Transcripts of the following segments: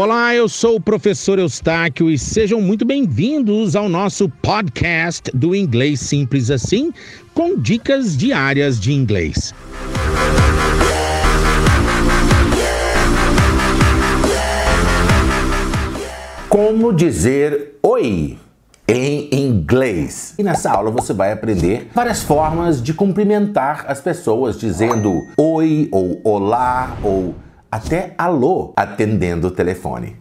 Olá, eu sou o professor Eustáquio e sejam muito bem-vindos ao nosso podcast do Inglês Simples Assim, com dicas diárias de inglês. Como dizer oi em inglês. E nessa aula você vai aprender várias formas de cumprimentar as pessoas dizendo oi ou olá ou até alô atendendo o telefone.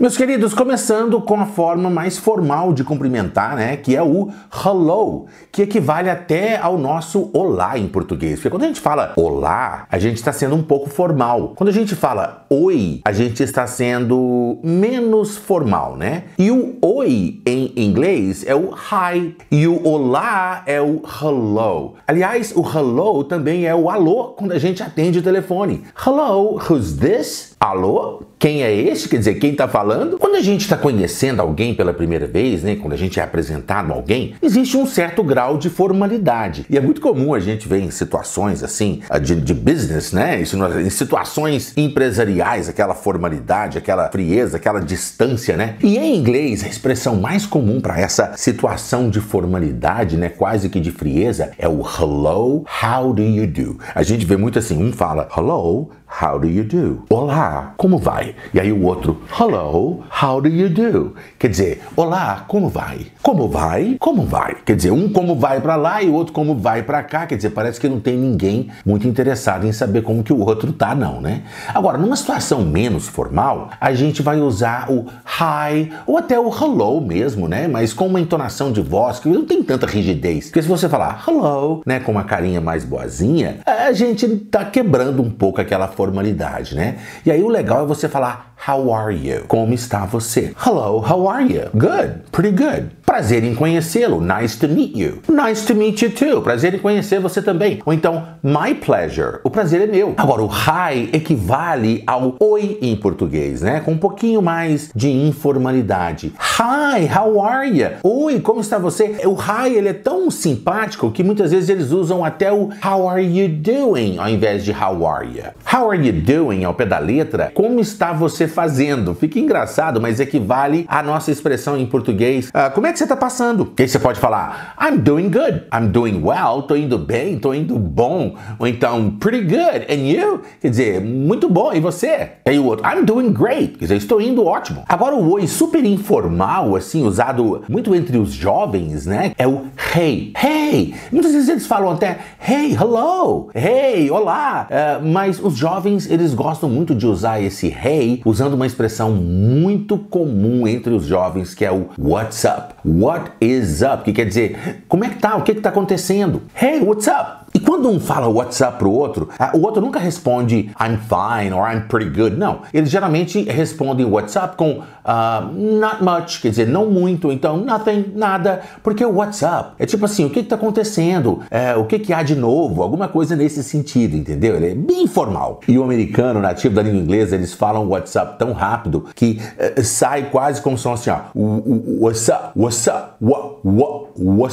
Meus queridos, começando com a forma mais formal de cumprimentar, né, que é o hello, que equivale até ao nosso olá em português. Porque quando a gente fala olá, a gente está sendo um pouco formal. Quando a gente fala oi, a gente está sendo menos formal, né? E o oi em inglês é o hi e o olá é o hello. Aliás, o hello também é o alô quando a gente atende o telefone. Hello, who's this? Alô? Quem é este? Quer dizer, quem está falando? Quando a gente está conhecendo alguém pela primeira vez, né? Quando a gente é apresentado a alguém, existe um certo grau de formalidade. E é muito comum a gente ver em situações assim, de, de business, né? Em situações empresariais, aquela formalidade, aquela frieza, aquela distância, né? E em inglês, a expressão mais comum para essa situação de formalidade, né? Quase que de frieza, é o hello, how do you do? A gente vê muito assim, um fala hello, how do you do? Olá, como vai? E aí o outro, hello, how do you do? Quer dizer, olá, como vai? Como vai? Como vai? Quer dizer, um como vai para lá e o outro como vai para cá. Quer dizer, parece que não tem ninguém muito interessado em saber como que o outro tá, não, né? Agora, numa situação menos formal, a gente vai usar o hi ou até o hello mesmo, né? Mas com uma entonação de voz que não tem tanta rigidez. Porque se você falar hello, né, com uma carinha mais boazinha, a gente tá quebrando um pouco aquela formalidade, né? E aí o legal é você falar How are you? Como está você? Hello, how are you? Good, pretty good. Prazer em conhecê-lo. Nice to meet you. Nice to meet you too. Prazer em conhecer você também. Ou então, my pleasure. O prazer é meu. Agora, o hi equivale ao oi em português, né? Com um pouquinho mais de informalidade. Hi, how are you? Oi, como está você? O hi ele é tão simpático que muitas vezes eles usam até o how are you doing ao invés de how are you. How are you doing ao pé da letra? Como está você fazendo? Fica engraçado, mas equivale à nossa expressão em português. Uh, como é que você está passando? E aí você pode falar I'm doing good, I'm doing well, tô indo bem, tô indo bom. Ou então pretty good, and you? Quer dizer, muito bom, e você? E aí o outro I'm doing great, quer dizer, estou indo ótimo. Agora o oi super informal, assim, usado muito entre os jovens, né? É o hey. Hey! Muitas vezes eles falam até hey, hello, hey, olá. Uh, mas os jovens, eles gostam muito de usar esse hey usando uma expressão muito comum entre os jovens que é o what's up. What is up? Que quer dizer, como é que tá? O que que tá acontecendo? Hey, what's up? E quando um fala what's up pro outro, o outro nunca responde I'm fine or I'm pretty good. Não. Eles geralmente respondem what's up com uh, not much, quer dizer, não muito, então nothing, nada, porque o what's up é tipo assim, o que que tá acontecendo? É, o que que há de novo? Alguma coisa nesse sentido, entendeu? Ele é bem informal. E o americano, nativo da língua inglesa, eles falam what's up tão rápido que uh, sai quase como som assim, ó. What's up? What's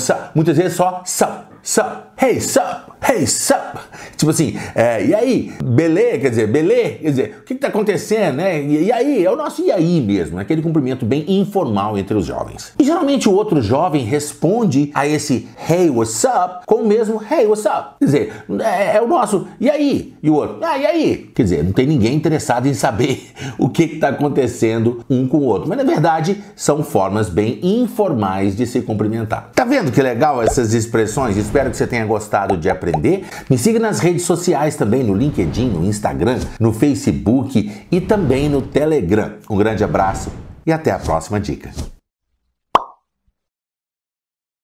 up? Muitas vezes só sup, sup, hey, sup. Hey, sup? Tipo assim, é, e aí? Belê? Quer dizer, belê? Quer dizer, o que, que tá acontecendo, né? E, e, aí? É o nosso e aí mesmo, aquele cumprimento bem informal entre os jovens. E geralmente o outro jovem responde a esse hey, what's up? com o mesmo hey, what's up? Quer dizer, é, é o nosso e aí? E o outro, ah, e aí? Quer dizer, não tem ninguém interessado em saber o que, que tá acontecendo um com o outro. Mas na verdade, são formas bem informais de se cumprimentar. Tá vendo que legal essas expressões? Espero que você tenha gostado de aprender? Me siga nas redes sociais também, no LinkedIn, no Instagram, no Facebook e também no Telegram. Um grande abraço e até a próxima dica.